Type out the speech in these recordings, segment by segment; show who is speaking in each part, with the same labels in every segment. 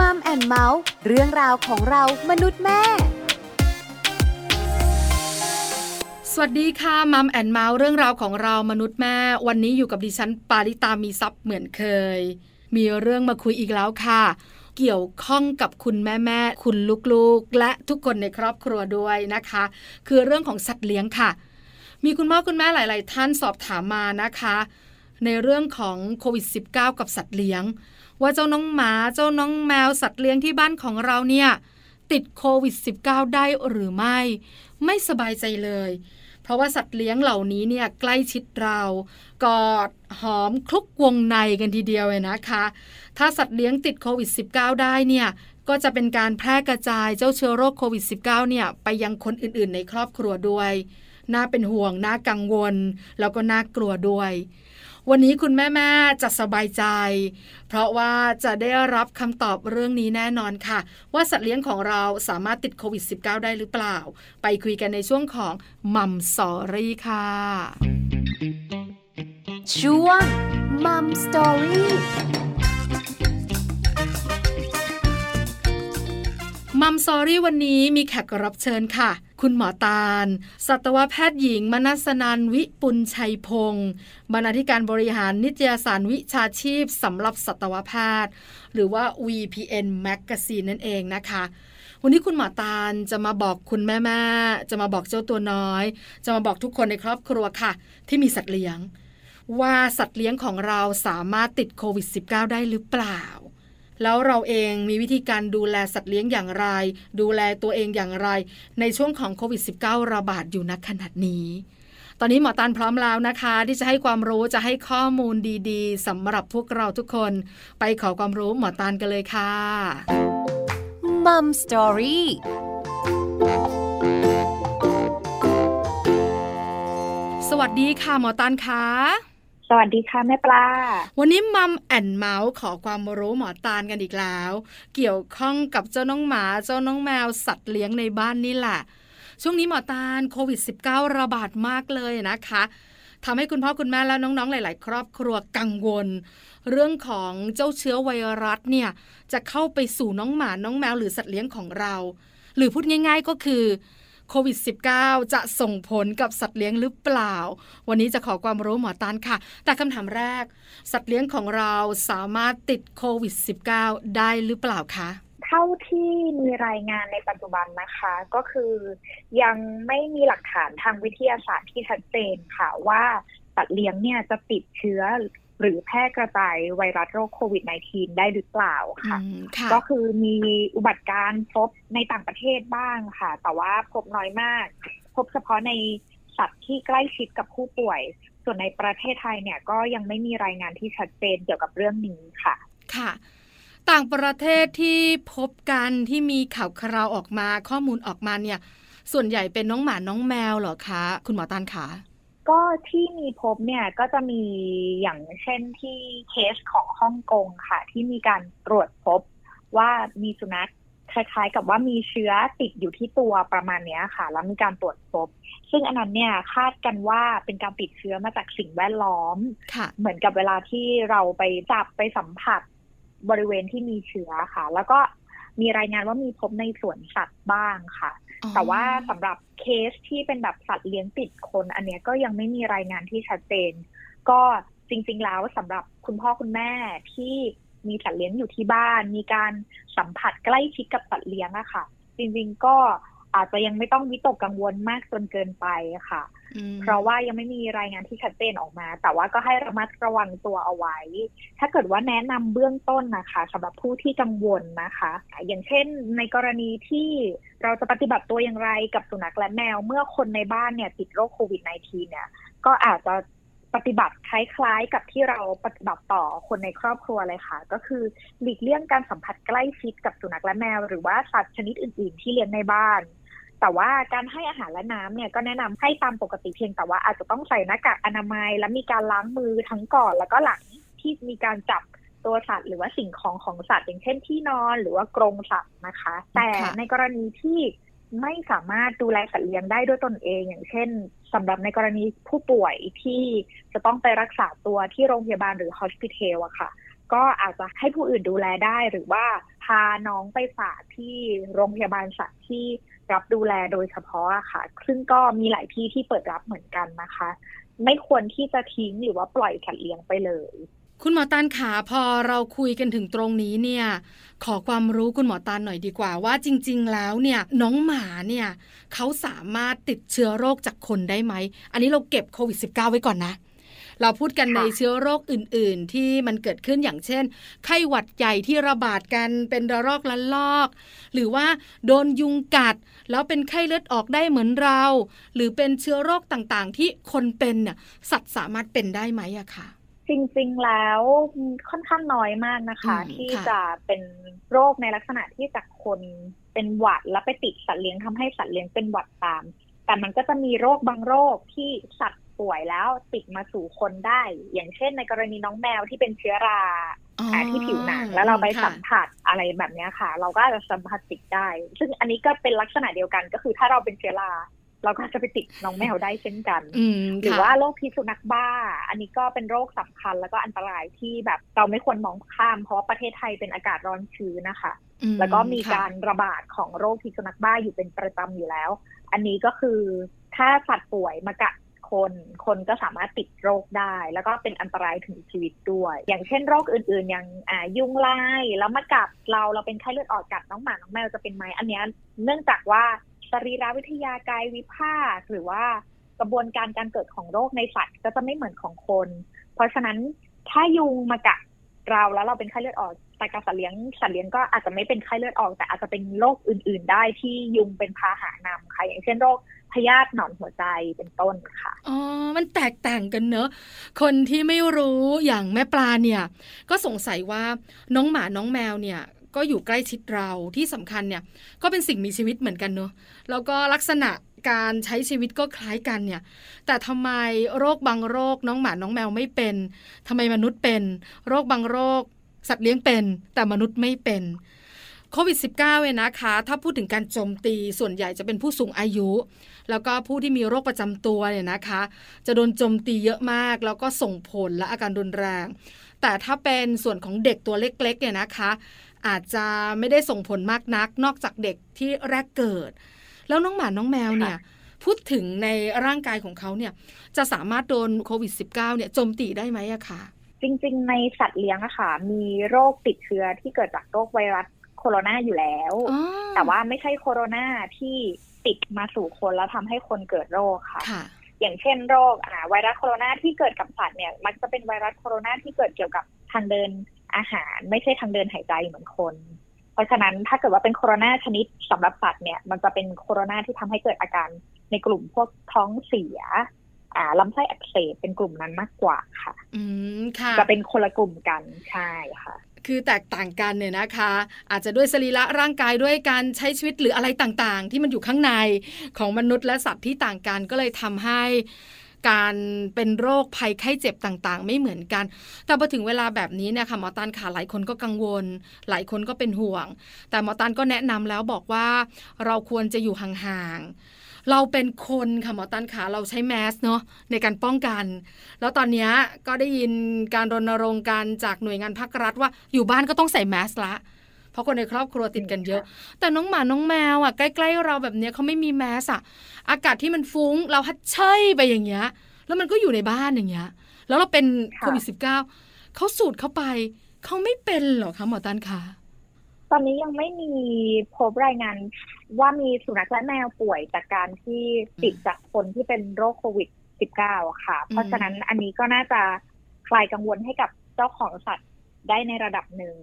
Speaker 1: มัมแอนเมาส์เรื่องราวของเรามนุษย์แม่
Speaker 2: สวัสดีค่ะมัมแอนเมาส์เรื่องราวของเรามนุษย์แม่ วันนี้อยู่กับดิฉันปาริตามีทรัพย์เหมือนเคย มีเรื่องมาคุยอีกแล้วค่ะ เกี่ยวข้องกับคุณแม่แม่คุณลูกๆ และทุกคนในครอบครัวด้วยนะคะ คือเรื่องของสัตว์เลี้ยงค่ะ มีคุณพ่อคุณแม่หลาย ๆ ท่านสอบถามมานะคะ ในเรื่องของโควิด -19 กับสัตว์เลี้ยง ว่าเจ้าน้องหมาเจ้าน้องแมวสัตว์เลี้ยงที่บ้านของเราเนี่ยติดโควิด -19 ได้หรือไม่ ไม่สบายใจเลย เพราะว่าสัตว์เลี้ยงเหล่านี้เนี่ยใกล้ชิดเรากอดหอมคลุกวงในกันทีเดียวเลยนะคะ ถ้าสัตว์เลี้ยงติดโควิด -19 ได้เนี่ยก็จะเป็นการแพร่กระจายเจ้าเชื้อโรคโควิด -19 เนี่ยไปยังคนอื่นๆ ในครอบครัวด้วย น่าเป็นห่วง น่ากังวล แล้วก็น่ากลัวด้วย วันนี้คุณแม่ๆจะสบายใจ เพราะว่าจะได้รับคำตอบเรื่องนี้แน่นอนค่ะ ว่าสัตว์เลี้ยงของเราสามารถติดโควิด -19 ได้หรือเปล่า ไปคุยกันในช่วงของมัมสอรี่ค่ะ
Speaker 1: ช่วงมัมสอรี่
Speaker 2: มัมซอรี่วันนี้มีแขกรับเชิญค่ะ คุณหมอตาล สัตวแพทย์หญิง มนัสนันวิปุลชัยพงศ์บรรณาธิการบริหารนิตยสารวิชาชีพสำหรับสัตวแพทย์ หรือว่า VPN Magazine นั่นเองนะคะ วันนี้คุณหมอตาลจะมาบอกคุณแม่ๆจะมาบอกเจ้าตัวน้อย จะมาบอกทุกคนในครอบครัวค่ะ ที่มีสัตว์เลี้ยง ว่าสัตว์เลี้ยงของเราสามารถติดโควิด -19 ได้หรือเปล่า แล้วเราเองมีวิธีการดูแลสัตว์เลี้ยงอย่างไร ดูแลตัวเองอย่างไร ในช่วงของโควิด -19 ระบาดอยู่นักขนาดนี้ตอนนี้หมอตันพร้อมแล้วนะคะ ที่จะให้ความรู้จะให้ข้อมูลดีๆสำหรับพวกเราทุกคน ไปขอความรู้หมอตันกันเลยค่ะ
Speaker 1: มัมสตอรี่
Speaker 2: สวัสดีค่ะหมอตันคะ
Speaker 3: สวัสดีค่ะแม่ปลา
Speaker 2: วันนี้มัมแอนเมาส์ขอความรู้หมอตาลกันอีกแล้ว เกี่ยวข้องกับเจ้าน้องหมาเจ้าน้องแมวสัตว์เลี้ยงในบ้านนี่แหละ ช่วงนี้หมอตาลโควิด -19 ระบาดมากเลยนะคะทำให้คุณพ่อคุณแม่แล้วน้องๆ หลาย ๆ ครอบครัวกังวล เรื่องของเจ้าเชื้อไวรัสเนี่ยจะเข้าไปสู่น้องหมาน้องแมวหรือสัตว์เลี้ยงของเรา หรือพูดง่าย ๆ ก็คือ ควิด -19 จะส่งผลกับสัตว์เลี้ยงหรือเปล่า วันนี้จะขอความรู้หมอตานค่ะ แต่คำถามแรก สัตว์เลี้ยงของเราสามารถติดโควิด -19 ได้หรือเปล่าคะ
Speaker 3: เท่าที่มีรายงานในปัจจุบันนะคะ ก็คือยังไม่มีหลักฐานทางวิทยาศาสตร์ที่ชัดเจนค่ะว่าสัตว์เลี้ยงเนี่ยจะติดเชื้อ หรือแพร่กระจายไวรัสโรคโควิด -19 ได้หรือเปล่าค่ะ
Speaker 2: อืมค่ะ
Speaker 3: ก็คือมีอุบัติการณ์พบในต่างประเทศบ้างค่ะ แต่ว่าพบน้อยมาก พบเฉพาะในสัตว์ที่ใกล้ชิดกับผู้ป่วย ส่วนในประเทศไทยเนี่ยก็ยังไม่มีรายงานที่ชัดเจนเกี่ยวกับเรื่องนี้ค่ะ
Speaker 2: ค่ะ ต่างประเทศที่พบกันที่มีข่าวคราวออกมาข้อมูลออกมาเนี่ย ส่วนใหญ่เป็นน้องหมาน้องแมวเหรอคะ คุณหมอตานคะ
Speaker 3: ก็ที่มีพบเนี่ยก็จะมีอย่างเช่นที่เคสของฮ่องกงค่ะ ที่มีการตรวจพบว่ามีสุนัขคล้ายๆ กับว่ามีเชื้อติดอยู่ที่ตัวประมาณเนี้ยค่ะ แล้วมีการตรวจพบ ซึ่งอันนั้นเนี่ยคาดกันว่าเป็นการติดเชื้อมาจากสิ่งแวดล้อม
Speaker 2: ค่ะ
Speaker 3: เหมือนกับเวลาที่เราไปจับไปสัมผัสบริเวณที่มีเชื้อค่ะ แล้วก็มีรายงานว่ามีพบในสวนสัตว์บ้างค่ะ
Speaker 2: อ๋อ
Speaker 3: แต่ว่าสำหรับเคสที่เป็นแบบสัตว์เลี้ยงติดคน อันเนี้ยก็ยังไม่มีรายงานที่ชัดเจน ก็จริง ๆ แล้วสำหรับคุณพ่อคุณแม่ที่มีสัตว์เลี้ยงอยู่ที่บ้าน มีการสัมผัสใกล้ชิดกับสัตว์เลี้ยงอะค่ะ จริง ๆ ก็อาจจะยังไม่ต้องวิตกกังวลมากจนเกินไปค่ะ เพราะว่ายังไม่มีรายงานที่ชัดเจนออกมา แต่ว่าก็ให้ระมัดระวังตัวเอาไว้ ถ้าเกิดว่าแนะนำเบื้องต้นนะคะสำหรับผู้ที่กังวลนะคะ อย่างเช่นในกรณีที่เราจะปฏิบัติตัวอย่างไรกับสุนัขและแมว เมื่อคนในบ้านเนี่ยติดโรคโควิด -19 เนี่ย ก็อาจจะปฏิบัติคล้ายๆกับที่เราปฏิบัติต่อคนในครอบครัวเลยค่ะ ก็คือหลีกเลี่ยงการสัมผัสใกล้ชิดกับสุนัขและแมว หรือว่าสัตว์ชนิดอื่น ๆ ที่เลี้ยงในบ้าน แต่ว่าการให้อาหารและน้ำเนี่ยก็แนะนำให้ตามปกติเพียงแต่ว่าอาจจะต้องใส่หน้ากากอนามัย และมีการล้างมือทั้งก่อนแล้วก็หลังที่มีการจับตัวสัตว์หรือว่าสิ่งของของสัตว์อย่างเช่นที่นอนหรือว่ากรงสัตว์นะคะ แต่
Speaker 2: ค่ะ
Speaker 3: ในกรณีที่ไม่สามารถดูแลสัตว์เลี้ยงได้ด้วยตนเอง อย่างเช่นสำหรับในกรณีผู้ป่วยที่จะต้องไปรักษาตัวที่โรงพยาบาลหรือ hospital อะค่ะ ก็อาจจะให้ผู้อื่นดูแลได้หรือว่าพาน้องไปฝากที่โรงพยาบาลสัตว์ที่ รับดูแลโดยเฉพาะค่ะ ซึ่งก็มีหลายที่ที่เปิดรับเหมือนกันนะคะ ไม่ควรที่จะทิ้งหรือว่าปล่อยสัตว์เลี้ยงไปเลย
Speaker 2: คุณหมอตานขาพอเราคุยกันถึงตรงนี้เนี่ย ขอความรู้คุณหมอตานหน่อยดีกว่าว่าจริง ๆ แล้วเนี่ยน้องหมาเนี่ยเขาสามารถติดเชื้อโรคจากคนได้ไหม อันนี้เราเก็บโควิด -19 ไว้ก่อนนะ เราพูดกันในเชื้อโรคอื่น ๆ ที่มันเกิดขึ้นอย่างเช่น ไข้หวัดใหญ่ที่ระบาดกันเป็นระลอกละลอก หรือว่าโดนยุงกัด แล้วเป็นไข้เลือดออกได้เหมือนเรา หรือเป็นเชื้อโรคต่างๆ ที่คนเป็นเนี่ยสัตว์สามารถเป็นได้ไหมอะค่ะ
Speaker 3: จริงๆ แล้วค่อนข้างน้อยมากนะคะ
Speaker 2: อืม
Speaker 3: ที่
Speaker 2: ค่ะ
Speaker 3: จะเป็นโรคในลักษณะที่จากคนเป็นหวัดแล้วไปติดสัตว์เลี้ยงทำให้สัตว์เลี้ยงเป็นหวัดตาม แต่มันก็จะมีโรคบางโรคที่สัตว์ ป่วยแล้วติดมาสู่คนได้ อย่างเช่น ในกรณีน้องแมวที่เป็นเชื้อรา
Speaker 2: อ๋อ
Speaker 3: อ่าที่ผิวหนังแล้วเราไป
Speaker 2: ค่ะ
Speaker 3: สัมผัสอะไรแบบเนี้ยค่ะ เราก็อาจจะสัมผัสติดได้ ซึ่งอันนี้ก็เป็นลักษณะเดียวกันก็คือถ้าเราเป็นเชื้อราเราก็จะไปติดน้องแมวได้เช่นกัน
Speaker 2: อืม
Speaker 3: หรือ
Speaker 2: ค่ะ
Speaker 3: ว่าโรคพิษสุนัขบ้า อันนี้ก็เป็นโรคสำคัญแล้วก็อันตรายที่แบบเราไม่ควรมองข้าม เพราะว่าประเทศไทยเป็นอากาศร้อนชื้นนะคะ
Speaker 2: อื
Speaker 3: แล้วก็มี
Speaker 2: ค่ะ
Speaker 3: การระบาดของโรคพิษสุนัขบ้าอยู่เป็นประจำอยู่แล้ว อันนี้ก็คือถ้าสัตว์ป่วยมากัด คน คนก็สามารถติดโรคได้ แล้วก็เป็นอันตรายถึงชีวิตด้วย อย่างเช่นโรคอื่นๆ อย่างยุงลายแล้วมากัดเราเราเป็นไข้เลือดออกกัดน้องหมา น้องแมวจะเป็นไหมอันนี้เนื่องจากว่าสรีรวิทยากายวิภาคหรือว่ากระบวนการการเกิดของโรคในสัตว์ก็จะไม่เหมือนของคน เพราะฉะนั้นถ้ายุงมากัดเราแล้วเราเป็นไข้เลือดออกแต่กับสัตว์เลี้ยงสัตว์เลี้ยงก็อาจจะไม่เป็นไข้เลือดออก แต่อาจจะเป็นโรคอื่น ๆ ได้ที่ยุงเป็นพาหะนำค่ะอย่างเช่นโรค พยาธิหนอนหัวใจเป็นต้นค่ะ
Speaker 2: อ๋อมันแตกต่างกันเนอะคนที่ไม่รู้อย่างแม่ปลาเนี่ย ก็สงสัยว่าน้องหมาน้องแมวเนี่ยก็อยู่ใกล้ชิดเราที่สำคัญเนี่ย ก็เป็นสิ่งมีชีวิตเหมือนกันเนอะแล้วก็ลักษณะการใช้ชีวิตก็คล้ายกันเนี่ย แต่ทำไมโรคบางโรคน้องหมาน้องแมวไม่เป็นทำไมมนุษย์เป็น โรคบางโรค สัตว์เลี้ยงเป็น แต่มนุษย์ไม่เป็น โควิด -19 เนี่ยนะคะ ถ้าพูดถึงการโจมตีส่วนใหญ่จะเป็นผู้สูงอายุ แล้วก็ผู้ที่มีโรคประจำตัวเนี่ยนะคะ จะโดนโจมตีเยอะมาก แล้วก็ส่งผลและอาการรุนแรง แต่ถ้าเป็นส่วนของเด็กตัวเล็กๆเนี่ยนะคะ อาจจะไม่ได้ส่งผลมากนัก นอกจากเด็กที่แรกเกิด แล้วน้องหมาน้องแมวเนี่ยพูดถึงในร่างกายของเขาเนี่ยจะสามารถโดนโควิด -19 เนี่ยโจมตีได้ไหมอะคะ
Speaker 3: จริงๆ ในสัตว์เลี้ยงอะค่ะมีโรคติดเชื้อที่เกิดจากโรคไวรัสโคโรนาอยู่แล้ว
Speaker 2: อ๋อ
Speaker 3: แต่ว่าไม่ใช่โคโรนาที่ติดมาสู่คนแล้วทำให้คนเกิดโรคค่ะ
Speaker 2: ค่ะ
Speaker 3: อย่างเช่นโรคอ่าไวรัสโคโรนาที่เกิดกับสัตว์เนี่ย มักจะเป็นไวรัสโคโรนาที่เกิดเกี่ยวกับทางเดินอาหาร ไม่ใช่ทางเดินหายใจเหมือนคน เพราะฉะนั้นถ้าเกิดว่าเป็นโคโรนาชนิดสำหรับสัตว์เนี่ย มันจะเป็นโคโรนาที่ทำให้เกิดอาการในกลุ่มพวกท้องเสียอ่าลำไส้อักเสบเป็นกลุ่มนั้นมากกว่าค่ะ
Speaker 2: อืมค่ะ
Speaker 3: จะเป็นคนละกลุ่มกันใช่ค่ะ
Speaker 2: คือแตกต่างกันเนี่ยนะคะ อาจจะด้วยสรีระร่างกายด้วยการใช้ชีวิตหรืออะไรต่างๆ ที่มันอยู่ข้างในของมนุษย์และสัตว์ที่ต่างกันก็เลยทำให้การเป็นโรคภัยไข้เจ็บต่างๆ ไม่เหมือนกัน แต่พอถึงเวลาแบบนี้เนี่ยค่ะหมอตันค่ะหลายคนก็กังวล หลายคนก็เป็นห่วง แต่หมอตันก็แนะนำแล้วบอกว่าเราควรจะอยู่ห่างๆ เราเป็นคนค่ะหมอตันขาเราใช้แมสเนาะในการป้องกัน แล้วตอนเนี้ยก็ได้ยินการรณรงค์กันจากหน่วยงานภาครัฐว่าอยู่บ้านก็ต้องใส่แมสละเพราะคนในครอบครัวติดกันเยอะ แต่น้องหมาน้องแมวอะใกล้ๆเราแบบเนี้ยเขาไม่มีแมสอะอากาศที่มันฟุ้ง เราฮัดเชยไปอย่างเงี้ย แล้วมันก็อยู่ในบ้านอย่างเงี้ย แล้วเราเป็น
Speaker 3: ค่ะ
Speaker 2: โควิดสิบเก้าเขาสูดเข้าไปเขาไม่เป็นเหรอคะหมอตันคะ
Speaker 3: ต อนนี้ยังไม่มีพบรายงานว่ามีสุนัขและแมวป่วยจากการที่ติดจากคนที่เป็นโรคโควิด -19 อะค่ะ เพราะฉะนั้นอันนี้ก็น่าจะคลายกังวลให้กับเจ้าของสัตว์ได้ในระดับหนึ่ง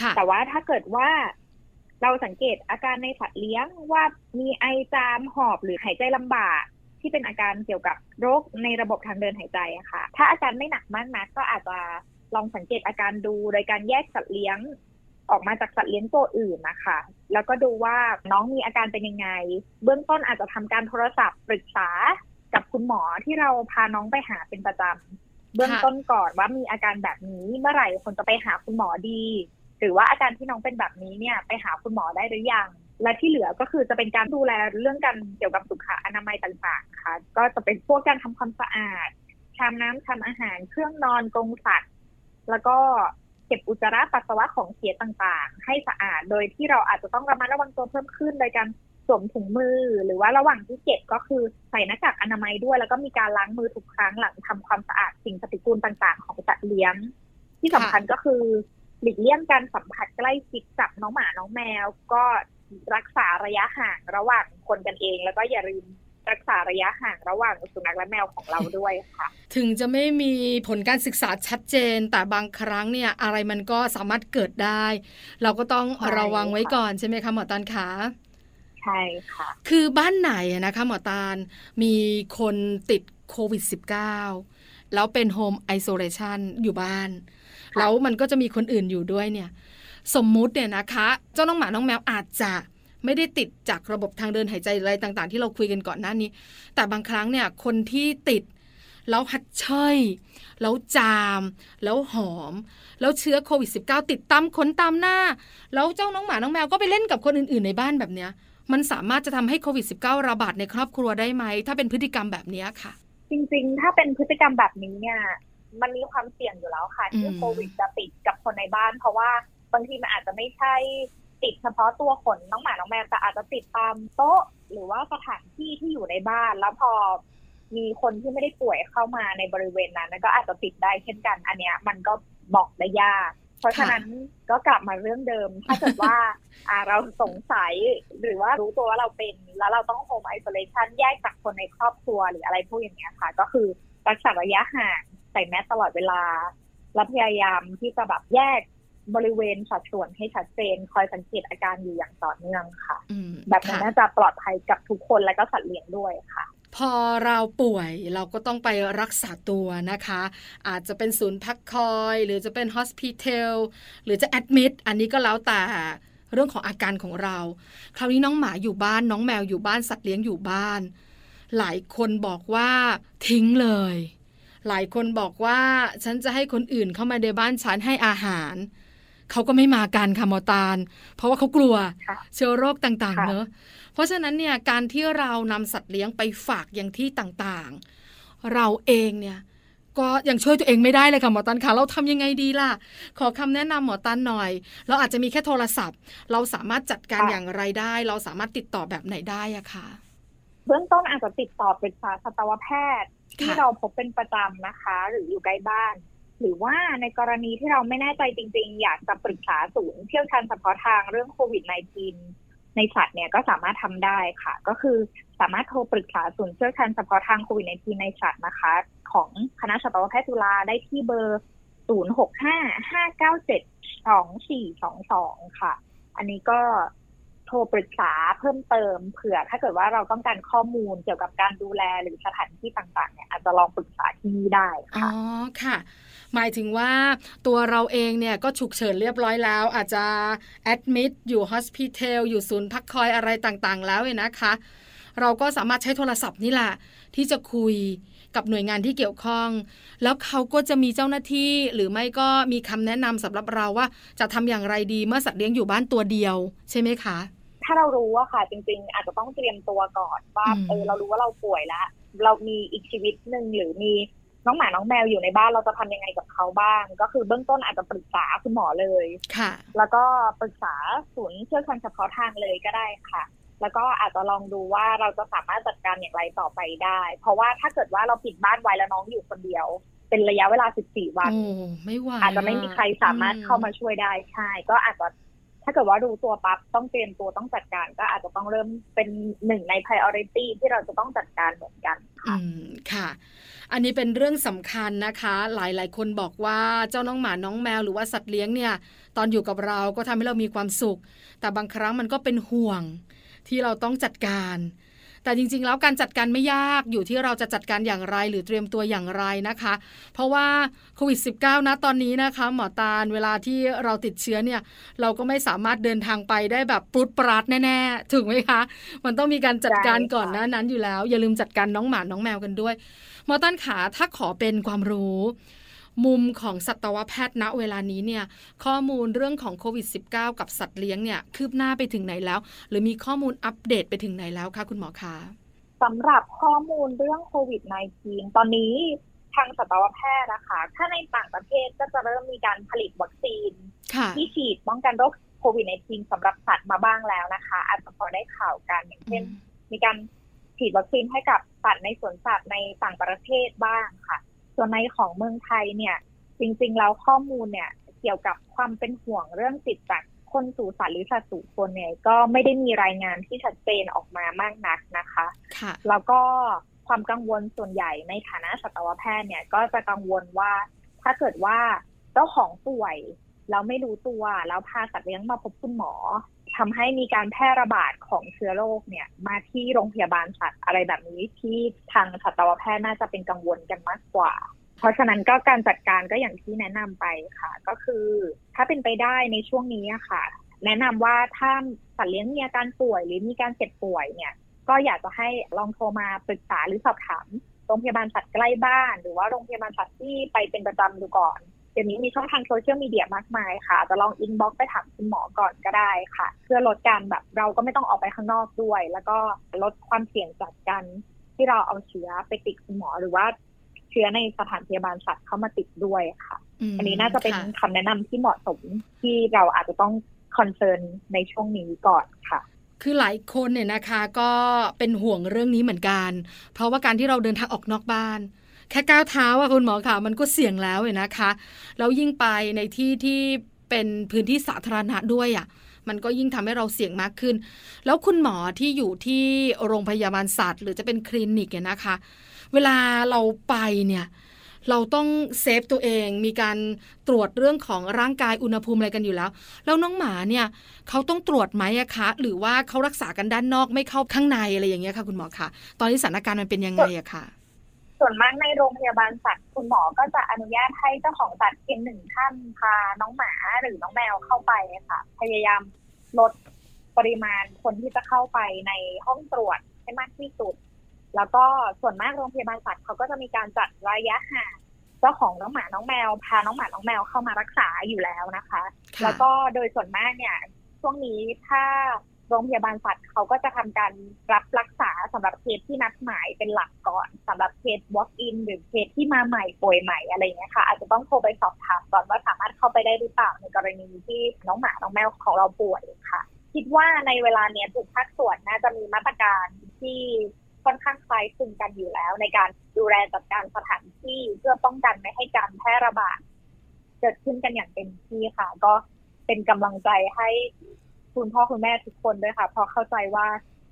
Speaker 2: ค่ะ
Speaker 3: แต่ว่าถ้าเกิดว่าเราสังเกตอาการในสัตว์เลี้ยงว่ามีไอจามหอบหรือหายใจลำบากที่เป็นอาการเกี่ยวกับโรคในระบบทางเดินหายใจอะค่ะ ถ้าอาการไม่หนักมากนักก็อาจจะลองสังเกตอาการดูโดยการแยกสัตว์เลี้ยง ออกมาจากสัตว์เลี้ยงตัวอื่นนะคะ แล้วก็ดูว่าน้องมีอาการเป็นยังไง เบื้องต้นอาจจะทำการโทรศัพท์ปรึกษากับคุณหมอที่เราพาน้องไปหาเป็นประจำเบื้องต้นก่อนว่ามีอาการแบบนี้เมื่อไหร่ควรจะไปหาคุณหมอดี หรือว่าอาการที่น้องเป็นแบบนี้เนี่ยไปหาคุณหมอได้หรือยัง และที่เหลือก็คือจะเป็นการดูแลเรื่องการเกี่ยวกับสุขอนามัยต่างๆค่ะ ก็จะเป็นพวกการทำความสะอาดชามน้ำชามอาหารเครื่องนอนกรงสัตว์แล้วก็ เก็บอุจจาระปัสสาวะของเสียต่างๆ ให้สะอาด โดยที่เราอาจจะต้องระมัดระวังตัวเพิ่มขึ้น โดยการสวมถุงมือ หรือว่าระหว่างที่เก็บก็คือใส่หน้ากากอนามัยด้วย แล้วก็มีการล้างมือทุกครั้งหลังทำความสะอาดสิ่งปฏิกูลต่างๆ ของสัตว์เลี้ยง ที่สำคัญก็คือหลีกเลี่ยงการสัมผัสใกล้ชิดกับน้องหมาน้องแมว ก็รักษาระยะห่างระหว่างคนกันเอง แล้วก็อย่าลืม รักษาระยะห่างระหว่างสุนัขและแมวของเราด้วยค่ะ
Speaker 2: ถึงจะไม่มีผลการศึกษาชัดเจน แต่บางครั้งเนี่ยอะไรมันก็สามารถเกิดได้ เราก็ต้อง
Speaker 3: ใช่
Speaker 2: ระวังไว้
Speaker 3: ค่ะ
Speaker 2: ก่อนใช่ไหมคะหมอตันคะ
Speaker 3: ใช่ค่ะ
Speaker 2: คือบ้านไหนอะนะคะหมอตาลมีคนติดโควิด -19 แล้วเป็นโฮมไอโซเลชันอยู่บ้าน
Speaker 3: ค่ะ
Speaker 2: แล้วมันก็จะมีคนอื่นอยู่ด้วยเนี่ย สมมุติเนี่ยนะคะ เจ้าน้องหมาน้องแมวอาจจะ ไม่ได้ติดจากระบบทางเดินหายใจอะไรต่างๆ ที่เราคุยกันก่อนหน้านี้ แต่บางครั้งเนี่ยคนที่ติดแล้วหัดเชยแล้วจาม แล้วหอม แล้วเชื้อโควิด -19 ติดตามขนตามหน้า แล้วเจ้าน้องหมาน้องแมวก็ไปเล่นกับคนอื่นๆในบ้านแบบเนี้ย มันสามารถจะทำให้โควิด -19 ระบาดในครอบครัวได้ไหม ถ้าเป็นพฤติกรรมแบบนี้ค่ะ
Speaker 3: จริงๆ ถ้าเป็นพฤติกรรมแบบนี้เนี่ย มันมีความเสี่ยงอยู่แล้วค่ะที่โควิดจะติดกับคนในบ้าน เพราะว่าบางทีมันอาจจะไม่ใช่ ติดเฉพาะตัวขนน้องหมาน้องแมวแต่อาจจะติดตามโต๊ะ หรือว่าสถานที่ที่อยู่ในบ้าน แล้วพอมีคนที่ไม่ได้ป่วยเข้ามาในบริเวณนั้น ก็อาจจะติดได้เช่นกัน อันเนี้ย มันก็บอกได้ยาก เพราะฉะนั้นก็กลับมาเรื่องเดิม ถ้าเกิดว่าอ่าเราสงสัยหรือว่ารู้ตัวว่าเราเป็น แล้วเราต้องโฮมไอโซเลชันแยกจากคนในครอบครัวหรืออะไรพวกอย่างเงี้ยค่ะ ก็คือรักษาระยะห่างใส่แมสตลอดเวลาแล้วพยายามที่จะแบบแยก บริเวณสัดส่วนให้ชัดเจน คอยสังเกตอาการอยู่อย่างต่อเนื่องค่ะ
Speaker 2: อืม
Speaker 3: แบบนั้น
Speaker 2: ค่ะ
Speaker 3: น่าจะปลอดภัยกับทุกคนและก็สัตว์เลี้ยงด้วยค่ะ
Speaker 2: พอเราป่วยเราก็ต้องไปรักษาตัวนะคะ อาจจะเป็นศูนย์พักคอย หรือจะเป็นฮอสพิทอลหรือจะแอดมิดอันนี้ก็แล้วแต่เรื่องของอาการของเรา คราวนี้น้องหมาอยู่บ้าน น้องแมวอยู่บ้านสัตว์เลี้ยงอยู่บ้าน หลายคนบอกว่าทิ้งเลย หลายคนบอกว่าฉันจะให้คนอื่นเข้ามาในบ้านฉันให้อาหาร เขาก็ไม่มากันค่ะหมอตาล เพราะว่าเขากลัว
Speaker 3: ค่ะ
Speaker 2: เชื้อโรคต่างๆ
Speaker 3: ค่ะ
Speaker 2: เนอะเพราะฉะนั้นเนี่ยการที่เรานำสัตว์เลี้ยงไปฝากอย่างที่ต่างๆ เราเองเนี่ยก็ยังช่วยตัวเองไม่ได้เลยค่ะหมอตันคะเราทำยังไงดีล่ะ ขอคำแนะนำหมอตันหน่อย เราอาจจะมีแค่โทรศัพท์ เราสามารถจัดการ
Speaker 3: ค่ะ
Speaker 2: อย่างไรได้ เราสามารถติดต่อแบบไหนได้อะค่ะ
Speaker 3: เบื้องต้นอาจจะติดต่อปรึกษาสัตวแพทย์ที่
Speaker 2: ค่ะ
Speaker 3: เราพบเป็นประจำนะคะ หรืออยู่ใกล้บ้าน หรือว่าในกรณีที่เราไม่แน่ใจจริง ๆ อยากจะปรึกษาศูนย์เชี่ยวชาญเฉพาะทางเรื่องโควิด -19 ในสัตว์เนี่ยก็สามารถทำได้ค่ะ ก็คือสามารถโทรปรึกษาศูนย์เชี่ยวชาญเฉพาะทางโควิด -19 ในสัตว์นะคะ ของคณะสัตวแพทย์จุฬาได้ที่เบอร์ 0655972422 ค่ะ อันนี้ก็โทรปรึกษาเพิ่มเติมเผื่อ ถ้าเกิดว่าเราต้องการข้อมูลเกี่ยวกับการดูแลหรือสถานที่ต่าง ๆ เนี่ยอาจจะลองปรึกษาที่นี่ได้
Speaker 2: อ๋อ
Speaker 3: ค่ะ
Speaker 2: หมายถึงว่าตัวเราเองเนี่ยก็ฉุกเฉินเรียบร้อยแล้ว อาจจะแอดมิดอยู่ฮอสพิทอลอยู่ศูนย์พักคอยอะไรต่างๆ แล้วเนี่ยนะคะ เราก็สามารถใช้โทรศัพท์นี่แหละที่จะคุยกับหน่วยงานที่เกี่ยวข้อง แล้วเขาก็จะมีเจ้าหน้าที่หรือไม่ก็มีคำแนะนำสำหรับเราว่าจะทำอย่างไรดีเมื่อสัตว์เลี้ยงอยู่บ้านตัวเดียว ใช่ไหมคะ
Speaker 3: ถ้าเรารู้ว่าค่ะ จริง ๆ อาจจะต้องเตรียมตัวก่อนว่าเออเรารู้ว่าเราป่วยแล้วเรามีอีกชีวิตหนึ่งหรือมี น้องหมาน้องแมวอยู่ในบ้านเราจะทำยังไงกับเขาบ้าง ก็คือเบื้องต้นอาจจะปรึกษาคุณหมอเลย
Speaker 2: ค่ะ
Speaker 3: แล้วก็ปรึกษาศูนย์เชี่ยวชาญเฉพาะทางเลยก็ได้ค่ะ แล้วก็อาจจะลองดูว่าเราจะสามารถจัดการอย่างไรต่อไปได้ เพราะว่าถ้าเกิดว่าเราปิดบ้านไว้แล้วน้องอยู่คนเดียว เป็นระยะเวลา 14 วัน
Speaker 2: โอ้ไม่ไหว
Speaker 3: อาจจะไม่มีใครสามารถเข้ามาช่วยได้ใช่ก็อาจจะถ้าเกิดว่ารู้ตัวปั๊บต้องเตรียมตัวต้องจัดการ ก็อาจจะต้องเริ่มเป็นหนึ่งใน priority ที่เราจะต้องจัดการเหมือนกัน
Speaker 2: อื
Speaker 3: ค่ะ
Speaker 2: มค่ะ อันนี้เป็นเรื่องสำคัญนะคะ หลายๆ คนบอกว่าเจ้าน้องหมาน้องแมวหรือว่าสัตว์เลี้ยงเนี่ย ตอนอยู่กับเราก็ทำให้เรามีความสุข แต่บางครั้งมันก็เป็นห่วงที่เราต้องจัดการ แต่จริง ๆ แล้วการจัดการไม่ยากอยู่ที่เราจะจัดการอย่างไรหรือเตรียมตัวอย่างไรนะคะ เพราะว่าโควิด -19 นะตอนนี้นะคะหมอตาลเวลาที่เราติดเชื้อเนี่ยเราก็ไม่สามารถเดินทางไปได้แบบปรุดปราดแน่ๆถูกไหมคะ มันต้องมีการจัดการก่อนน้านั้นอยู่แล้ว อย่าลืมจัดการน้องหมาน้องแมวกันด้วยหมอต้นขาถ้าขอเป็นความรู้ มุมของสัตวแพทย์ณเวลานี้เนี่ยข้อมูลเรื่องของโควิด -19 กับสัตว์เลี้ยงเนี่ยคืบหน้าไปถึงไหนแล้ว หรือมีข้อมูลอัปเดตไปถึงไหนแล้วคะคุณหมอคะ
Speaker 3: สำหรับข้อมูลเรื่องโควิด -19 ตอนนี้ทางสัตวแพทย์นะคะ ถ้าในต่างประเทศก็จะเริ่มมีการผลิตวัคซีน
Speaker 2: ค่ะ
Speaker 3: ที่ฉีดป้องกันโรคโควิด -19 สำหรับสัตว์มาบ้างแล้วนะคะ อาจจะพอได้ข่าวกันอย่างเช่น มีการฉีดวัคซีนให้กับสัตว์ในสวนสัตว์ในต่างประเทศบ้างค่ะ ส่วนในของเมืองไทยเนี่ย จริงๆแล้วข้อมูลเนี่ย เกี่ยวกับความเป็นห่วงเรื่องติดจากคนสู่สัตว์หรือสัตว์สู่คนเนี่ย ก็ไม่ได้มีรายงานที่ชัดเจนออกมามากนักนะคะ
Speaker 2: ค่ะ
Speaker 3: แล้วก็ความกังวลส่วนใหญ่ในฐานะสัตวแพทย์เนี่ย ก็จะกังวลว่าถ้าเกิดว่าเจ้าของป่วยแล้วไม่รู้ตัวแล้วพาสัตว์เลี้ยงมาพบคุณหมอ ทำให้มีการแพร่ระบาดของเชื้อโรคเนี่ยมาที่โรงพยาบาลสัตว์อะไรแบบนี้ที่ทางสัตวแพทย์น่าจะเป็นกังวลกันมากกว่า เพราะฉะนั้นก็การจัดการก็อย่างที่แนะนำไปค่ะ ก็คือ ถ้าเป็นไปได้ในช่วงนี้อะค่ะ แนะนำว่าถ้าสัตว์เลี้ยงมีอาการป่วย หรือมีการเจ็บป่วยเนี่ย ก็อยากจะให้ลองโทรมาปรึกษาหรือสอบถามโรงพยาบาลสัตว์ใกล้บ้าน หรือว่าโรงพยาบาลสัตว์ที่ไปเป็นประจำดูก่อน เดี๋ยวนี้มีช่องทางโซเชียลมีเดียมากมายค่ะ จะลอง inbox ไปถามคุณหมอก่อนก็ได้ค่ะ เพื่อลดการแบบเราก็ไม่ต้องออกไปข้างนอกด้วย แล้วก็ลดความเสี่ยงจากการที่เราเอาเชื้อไปติดคุณหมอหรือว่าเชื้อในสถานพยาบาลสัตว์เข้ามาติดด้วยค่ะ อันนี้น่าจะเป็น
Speaker 2: ค่
Speaker 3: คำแนะนำที่เหมาะสมที่เราอาจจะต้อง concern ในช่วงนี้ก่อนค่ะ
Speaker 2: คือหลายคนเนี่ยนะคะก็เป็นห่วงเรื่องนี้เหมือนกัน เพราะว่าการที่เราเดินทางออกนอกบ้าน แค่ก้าวเท้าอะคุณหมอค่ะมันก็เสี่ยงแล้วเนี่ยนะคะแล้วยิ่งไปในที่ที่เป็นพื้นที่สาธารณะด้วยอะมันก็ยิ่งทำให้เราเสี่ยงมากขึ้น แล้วคุณหมอที่อยู่ที่โรงพยาบาลสัตว์ หรือจะเป็นคลินิกเนี่ยนะคะ เวลาเราไปเนี่ยเราต้องเซฟตัวเองมีการตรวจเรื่องของร่างกายอุณหภูมิอะไรกันอยู่แล้ว แล้วน้องหมาเนี่ยเขาต้องตรวจไหมอะคะ หรือว่าเขารักษากันด้านนอกไม่เข้าข้างในอะไรอย่างเงี้ยค่ะ คุณหมอคะตอนนี้สถานการณ์มันเป็นยังไงอะคะ
Speaker 3: ส่วนมากในโรงพยาบาลสัตว์คุณหมอก็จะอนุญาตให้เจ้าของสัตว์เพียงหนึ่งท่านพาน้องหมาหรือน้องแมวเข้าไปค่ะ พยายามลดปริมาณคนที่จะเข้าไปในห้องตรวจให้มากที่สุด แล้วก็ส่วนมากโรงพยาบาลสัตว์เขาก็จะมีการจัดระยะห่างเจ้าของน้องหมาน้องแมว พาน้องหมาน้องแมวเข้ามารักษาอยู่แล้วนะคะ
Speaker 2: คะ
Speaker 3: แล้วก็โดยส่วนมากเนี่ยช่วงนี้ถ้า โรงพยาบาลสัตว์เขาก็จะทำการรับรักษาสำหรับเคสที่นัดหมายเป็นหลักก่อนสำหรับเคส walk in หรือเคสที่มาใหม่ป่วยใหม่อะไรอย่างเงี้ยค่ะ อาจจะต้องโทรไปสอบถามก่อนว่าสามารถเข้าไปได้หรือเปล่าในกรณีที่น้องหมาน้องแมวของเราป่วยค่ะ คิดว่าในเวลาเนี้ยทุกภาคส่วนน่าจะมีมาตรการที่ค่อนข้างคล้ายคลึงกันอยู่แล้ว ในการดูแลจัดการสถานที่เพื่อป้องกันไม่ให้การแพร่ระบาดเกิดขึ้นกันอย่างเต็มที่ค่ะ ก็เป็นกำลังใจให้ คุณพ่อคุณแม่ทุกคนด้วยค่ะ เพราะเข้าใจว่า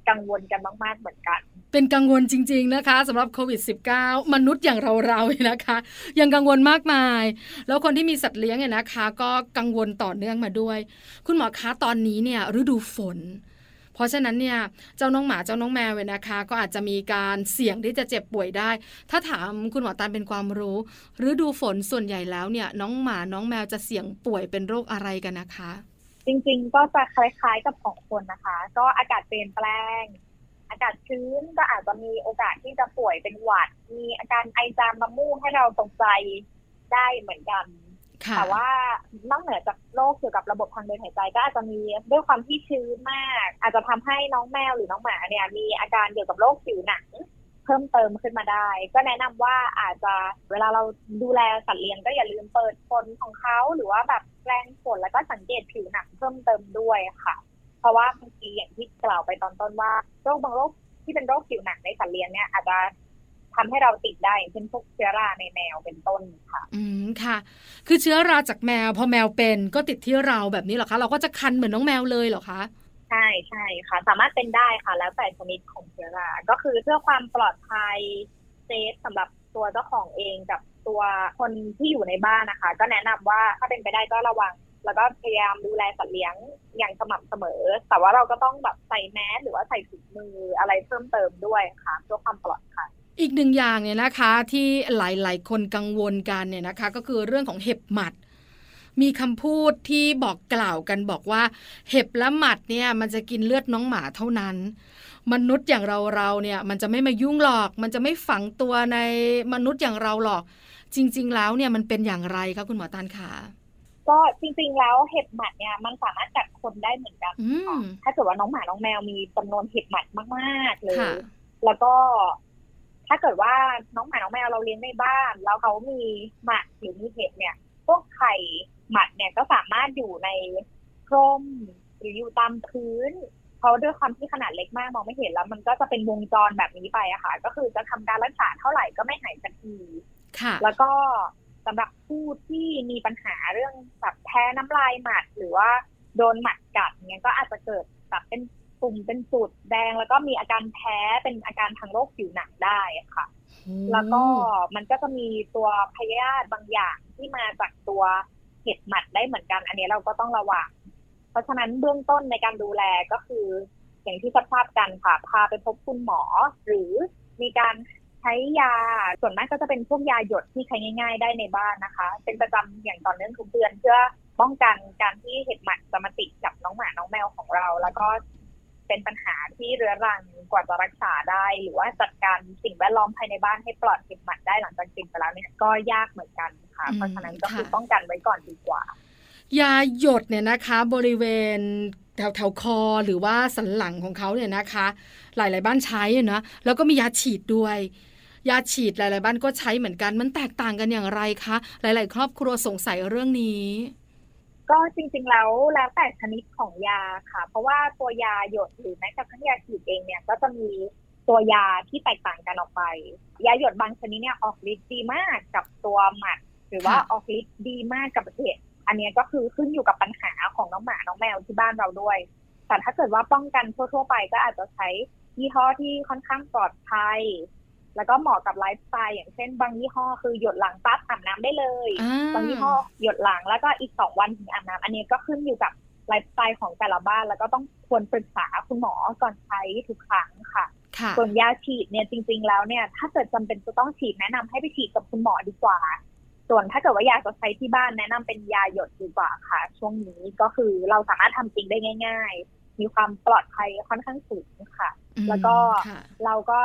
Speaker 3: กังวลกันมากๆเหมือนกัน
Speaker 2: เป็นกังวลจริง ๆ นะคะสำหรับโควิด -19 มนุษย์อย่างเราๆเนี่ยนะคะ ยังกังวลมากมาย แล้วคนที่มีสัตว์เลี้ยงเนี่ยนะคะ ก็กังวลต่อเนื่องมาด้วย คุณหมอคะตอนนี้เนี่ยฤดูฝน เพราะฉะนั้นเนี่ยเจ้าน้องหมาเจ้าน้องแมวเนี่ยนะคะ ก็อาจจะมีการเสี่ยงที่จะเจ็บป่วยได้ ถ้าถามคุณหมอตันเป็นความรู้ฤดูฝนส่วนใหญ่แล้วเนี่ยน้องหมาน้องแมวจะเสี่ยงป่วยเป็นโรคอะไรกันนะคะ
Speaker 3: จริงๆ ก็จะคล้ายๆกับของคนนะคะ ก็อากาศเปลี่ยนแปลง อากาศชื้นก็อาจจะมีโอกาสที่จะป่วยเป็นหวัด มีอาการไอจามน้ำมูกให้เราตกใจได้เหมือนกัน
Speaker 2: ค่ะ
Speaker 3: แต่ว่านอกเหนือจากโรคเกี่ยวกับระบบทางเดินหายใจ ก็อาจจะมีด้วยความที่ชื้นมาก อาจจะทำให้น้องแมวหรือน้องหมาเนี่ย มีอาการเกี่ยวกับโรคผิวหนัง เพิ่มเติมขึ้นมาได้ ก็แนะนำว่าอาจจะเวลาเราดูแลสัตว์เลี้ยงก็อย่าลืมเปิดขนของเขาหรือว่าแบบแรงขนแล้วก็สังเกตผิวหนังเพิ่มเติมด้วยค่ะ เพราะว่าบางทีอย่างที่กล่าวไปตอนต้นว่าโรคบางโรคที่เป็นโรคผิวหนังในสัตว์เลี้ยงเนี่ยอาจจะทำให้เราติดได้เช่นพวกเชื้อราในแมวเป็นต้นค่ะ
Speaker 2: อืมค่ะ คือเชื้อราจากแมวพอแมวเป็นก็ติดที่เราแบบนี้เหรอคะ เราก็จะคันเหมือนน้องแมวเลยเหรอคะ
Speaker 3: ใช่ใช่ค่ะ สามารถเป็นได้ค่ะ แล้วแต่ชนิดของเชื้อรา ก็คือเพื่อความปลอดภัยเซฟสำหรับตัวเจ้าของเองกับตัวคนที่อยู่ในบ้านนะคะ ก็แนะนำว่าถ้าเป็นไปได้ก็ระวัง แล้วก็พยายามดูแลสัตว์เลี้ยงอย่างสม่ำเสมอ แต่ว่าเราก็ต้องแบบใส่แมสหรือว่าใส่ถุงมืออะไรเพิ่มเติมด้วยค่ะเพื่อความปลอดภัย
Speaker 2: อีกหนึ่งอย่างเนี่ยนะคะที่หลาย ๆ คนกังวลกันเนี่ยนะคะ ก็คือเรื่องของเห็บหมัด มีคำพูดที่บอกกล่าวกันบอกว่า เห็บและหมัดเนี่ยมันจะกินเลือดน้องหมาเท่านั้นมนุษย์อย่างเราเราๆเนี่ยมันจะไม่มายุ่งหรอก มันจะไม่ฝังตัวในมนุษย์อย่างเราหรอก จริง ๆ แล้วเนี่ยมันเป็นอย่างไรคะคุณหมอตานขา
Speaker 3: ก็จริง ๆ แล้วเห็บหมัดเนี่ยมันสามารถกัดคนได้เหมือนกัน
Speaker 2: อืม
Speaker 3: ถ้าเกิดว่าน้องหมาน้องแมวมีจำนวนเห็บหมัดมากๆเลย
Speaker 2: ค่ะ
Speaker 3: แล้วก็ ถ้าเกิดว่าน้องหมาน้องแมวเราเลี้ยงในบ้าน แล้วเขามีหมัดหรือมีเห็ดเนี่ย พวกไข่หมัดเนี่ยก็สามารถอยู่ในพรมหรืออยู่ตามพื้น เพราะด้วยความที่ขนาดเล็กมากมองไม่เห็นแล้ว มันก็จะเป็นวงจรแบบนี้ไปอะค่ะ ก็คือจะทำการรักษาเท่าไหร่ก็ไม่หายสักที
Speaker 2: ค่ะ
Speaker 3: แล้วก็สำหรับผู้ที่มีปัญหาเรื่องแบบแพ้น้ำลายหมัด หรือว่าโดนหมัดกัดเนี่ยก็อาจจะเกิดแบบเป็นตุ่มเป็นจุดแดง แล้วก็มีอาการแพ้เป็นอาการทางโรคผิวหนังได้ค่ะ แล้วก็มันก็จะมีตัวพยาธิบางอย่างที่มาจากตัว เห็ดหมัดได้เหมือนกัน อันนี้เราก็ต้องระวัง เพราะฉะนั้นเบื้องต้นในการดูแลก็คือ อย่างที่ทราบกันค่ะ พาไปพบคุณหมอ หรือมีการใช้ยาส่วนมากก็จะเป็นพวกยาหยดที่ใช้ง่าย ๆ ได้ในบ้านนะคะ เป็นประจำอย่างต่อเนื่องทุกเดือนเพื่อป้องกันการที่เห็ดหมัดจะมาติดกับน้องหมาน้องแมวของเรา แล้วก็เป็นปัญหาที่เรื้อรังกว่าจะรักษาได้ หรือว่าจัดการสิ่งแวดล้อมภายในบ้านให้ปลอดเห็บหมัดได้หลังจากกินไปแล้วเนี่ยก็ยากเหมือนกัน ค่ะเพราะฉะนั้นก็คือป้องกันไว้ก่อนดีกว่า
Speaker 2: ยาหยดเนี่ยนะคะ บริเวณแถวแถวคอหรือว่าสันหลังของเขาเนี่ยนะคะ หลาย ๆ บ้านใช้นะแล้วก็มียาฉีดด้วย ยาฉีดหลาย ๆ บ้านก็ใช้เหมือนกันมันแตกต่างกันอย่างไรคะหลาย ๆ ครอบครัวสงสัยเรื่องนี้
Speaker 3: ก็จริง ๆ แล้วแล้วแต่ชนิดของยาค่ะ เพราะว่าตัวยาหยดหรือแม้กระทั่งยาฉีดเองเนี่ยก็จะมีตัวยาที่แตกต่างกันออกไป ยาหยดบางชนิดเนี่ยออกฤทธิ์ดีมากกับตัวหมัด หรือว่าออกฤทธิ์ดีมากกับเห็ดอันนี้ก็คือขึ้นอยู่กับปัญหาของน้องหมาน้องแมวที่บ้านเราด้วย แต่ถ้าเกิดว่าป้องกันทั่ว ๆ ไปก็อาจจะใช้ยี่ห้อที่ค่อนข้างปลอดภัย แล้วก็เหมาะกับไลฟ์สไตล์อย่างเช่น บางยี่ห้อคือหยดหลังปั๊บอาบน้ำได้เลย บางยี่ห้อหยดหลังแล้วก็อีกสองวันถึงอาบน้ำอันนี้ก็ขึ้นอยู่กับไลฟ์สไตล์ของแต่ละบ้าน แล้วก็ต้องควรปรึกษาคุณหมอก่อนใช้ทุกครั้งค่ะส่วนยาฉีดเนี่ยจริง ๆ แล้วเนี่ย ถ้าเกิดจำเป็นจะต้องฉีดแนะนำให้ไปฉีดกับคุณหมอดีกว่า ส่วนถ้าเกิดว่าอยากจะใช้ที่บ้านแนะนำเป็นยาหยดดีกว่าค่ะ ช่วงนี้ก็คือเราสามารถทำจริงได้ง่าย ๆ มีความปลอดภัยค่อนข้างสูงค่ะ แล้วก็เราก็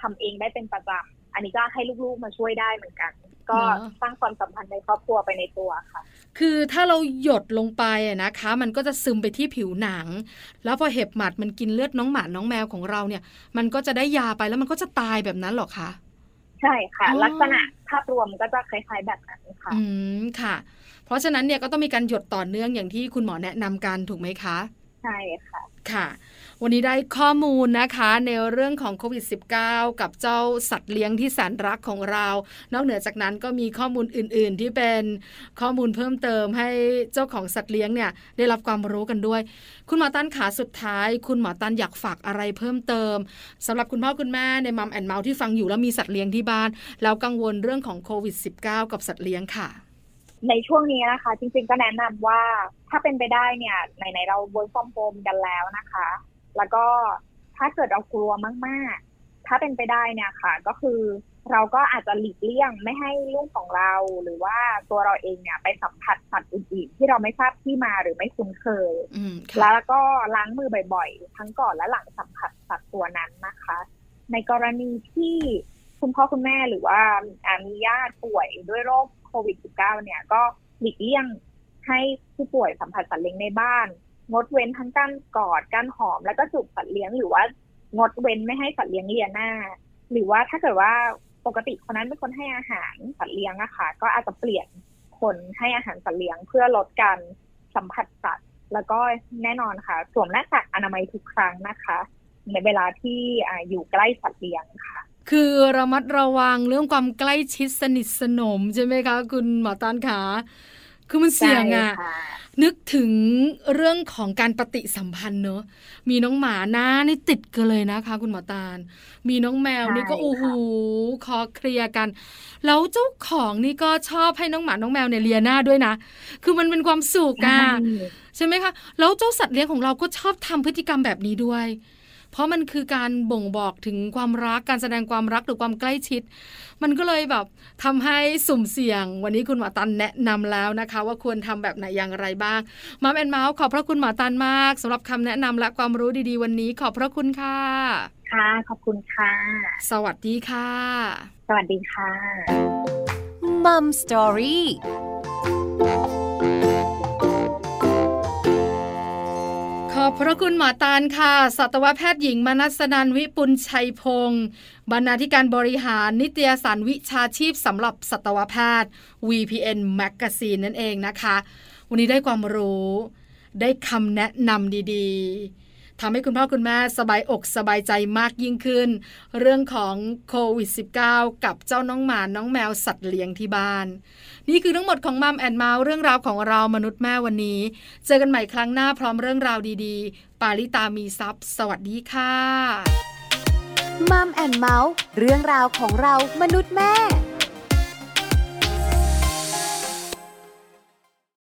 Speaker 3: ทำเองได้เป็นประจำอันนี้ก็ให้ลูกๆมาช่วยได้เหมือนกัน ก็สร้างความสัมพันธ์ในครอบครัวไปในตัวค่ะ
Speaker 2: คือถ้าเราหยดลงไปนะคะ มันก็จะซึมไปที่ผิวหนัง แล้วพอเห็บหมัดมันกินเลือดน้องหมาน้องแมวของเราเนี่ย มันก็จะได้ยาไปแล้วมันก็จะตายแบบนั้นหรอคะ
Speaker 3: ใช่ค่ะ ลักษณะภาพรวมก็จะคล้ายๆแบบนั้นค่ะ
Speaker 2: อืมค่ะ เพราะฉะนั้นเนี่ยก็ต้องมีการหยดต่อเนื่องอย่างที่คุณหมอแนะนำกันถูกไหมคะ
Speaker 3: ใช่ค่ะ
Speaker 2: ค่ะ วันนี้ได้ข้อมูลนะคะในเรื่องของโควิด -19 กับเจ้าสัตว์เลี้ยงที่แสนรักของเรา นอกเหนือจากนั้นก็มีข้อมูลอื่น ๆ ที่เป็นข้อมูลเพิ่มเติมให้เจ้าของสัตว์เลี้ยงเนี่ยได้รับความรู้กันด้วย คุณหมอตันขาสุดท้าย คุณหมอตันอยากฝากอะไรเพิ่มเติมสำหรับคุณพ่อคุณแม่ในมัมแอนเมาส์ที่ฟังอยู่แล้วมีสัตว์เลี้ยงที่บ้าน แล้วกังวลเรื่องของโควิด -19 กับสัตว์เลี้ยงค่ะ
Speaker 3: ในช่วงนี้นะคะ จริงๆก็แนะนำว่าถ้าเป็นไปได้เนี่ยไหนๆเราบนฟอมโฟมกันแล้วนะคะ แล้วก็ถ้าเกิดเรากลัวมากๆ ถ้าเป็นไปได้เนี่ยค่ะ ก็คือเราก็อาจจะหลีกเลี่ยงไม่ให้ลูกของเรา หรือว่าตัวเราเองเนี่ยไปสัมผัสสัตว์อื่นๆที่เราไม่ทราบที่มาหรือไม่คุ้นเคยแล้วก็ล้างมือบ่อยๆ ทั้งก่อนและหลังสัมผัสสัตว์ตัวนั้นนะคะ ในกรณีที่คุณพ่อคุณแม่หรือว่ามีญาติป่วยด้วยโรคโควิด -19 เนี่ยก็หลีกเลี่ยงให้ผู้ป่วยสัมผัสสัตว์เลี้ยงในบ้าน งดเว้นทั้งการกอดการหอมแล้วก็จูบสัตว์เลี้ยงหรือว่างดเว้นไม่ให้สัตว์เลี้ยงเลียหน้า หรือว่าถ้าเกิดว่าปกติคนนั้นเป็นคนให้อาหารสัตว์เลี้ยงอะค่ะ ก็อาจจะเปลี่ยนคนให้อาหารสัตว์เลี้ยงเพื่อลดการสัมผัสสัตว์ แล้วก็แน่นอนค่ะ สวมหน้ากากอนามัยทุกครั้งนะคะ ในเวลาที่อยู่ใกล้สัตว์เลี้ยงค่ะ
Speaker 2: คือระมัดระวังเรื่องความใกล้ชิดสนิทสนมใช่ไหมคะ คุณหมอตานขาคือมันเสี่ยงอะ นึกถึงเรื่องของการปฏิสัมพันธ์เนอะมีน้องหมาหน้านี่ติดกันเลยนะคะ คุณหมอตาล มีน้องแมวนี่ก็โอ้โหคอเคลียกัน แล้วเจ้าของนี่ก็ชอบให้น้องหมาน้องแมวเนี่ยเลียหน้าด้วยนะ คือมันเป็นความสุขอะใช่ไหมคะ แล้วเจ้าสัตว์เลี้ยงของเราก็ชอบทำพฤติกรรมแบบนี้ด้วย เพราะมันคือการบ่งบอกถึงความรักการแสดงความรักหรือความใกล้ชิด มันก็เลยแบบทำให้สุ่มเสี่ยง วันนี้คุณหมอตันแนะนำแล้วนะคะ ว่าควรทำแบบไหนอย่างไรบ้าง มาแอนเมาส์ขอบพระคุณหมอตันมากสำหรับคำแนะนำและความรู้ดีๆ วันนี้ขอบพระคุณค่ะ
Speaker 3: ค่ะขอบคุณค่ะ
Speaker 2: สวัสดีค่ะ
Speaker 3: สวัสดีค่ะ
Speaker 1: มัมสตอรี่
Speaker 2: ออบพระคุณหมอตาลค่ะ สัตวแพทย์หญิงมนัสนันวิปุลชัยพงศ์บรรณาธิการบริหารนิตยสารวิชาชีพสำหรับสัตวแพทย์ VPN Magazine นั่นเองนะคะ วันนี้ได้ความรู้ ได้คำแนะนำดีๆ ทำให้คุณพ่อคุณแม่สบายอกสบายใจมากยิ่งขึ้น เรื่องของโควิด -19 กับเจ้าน้องหมาน้องแมวสัตว์เลี้ยงที่บ้าน นี่คือทั้งหมดของมัมแอนเมาส์เรื่องราวของเรามนุษย์แม่วันนี้ เจอกันใหม่ครั้งหน้าพร้อมเรื่องราวดีๆ ปาลิตามีซัพ์สวัสดีค่ะ
Speaker 1: มัมแอนเมาส์เรื่องราวของเรามนุษย์แม่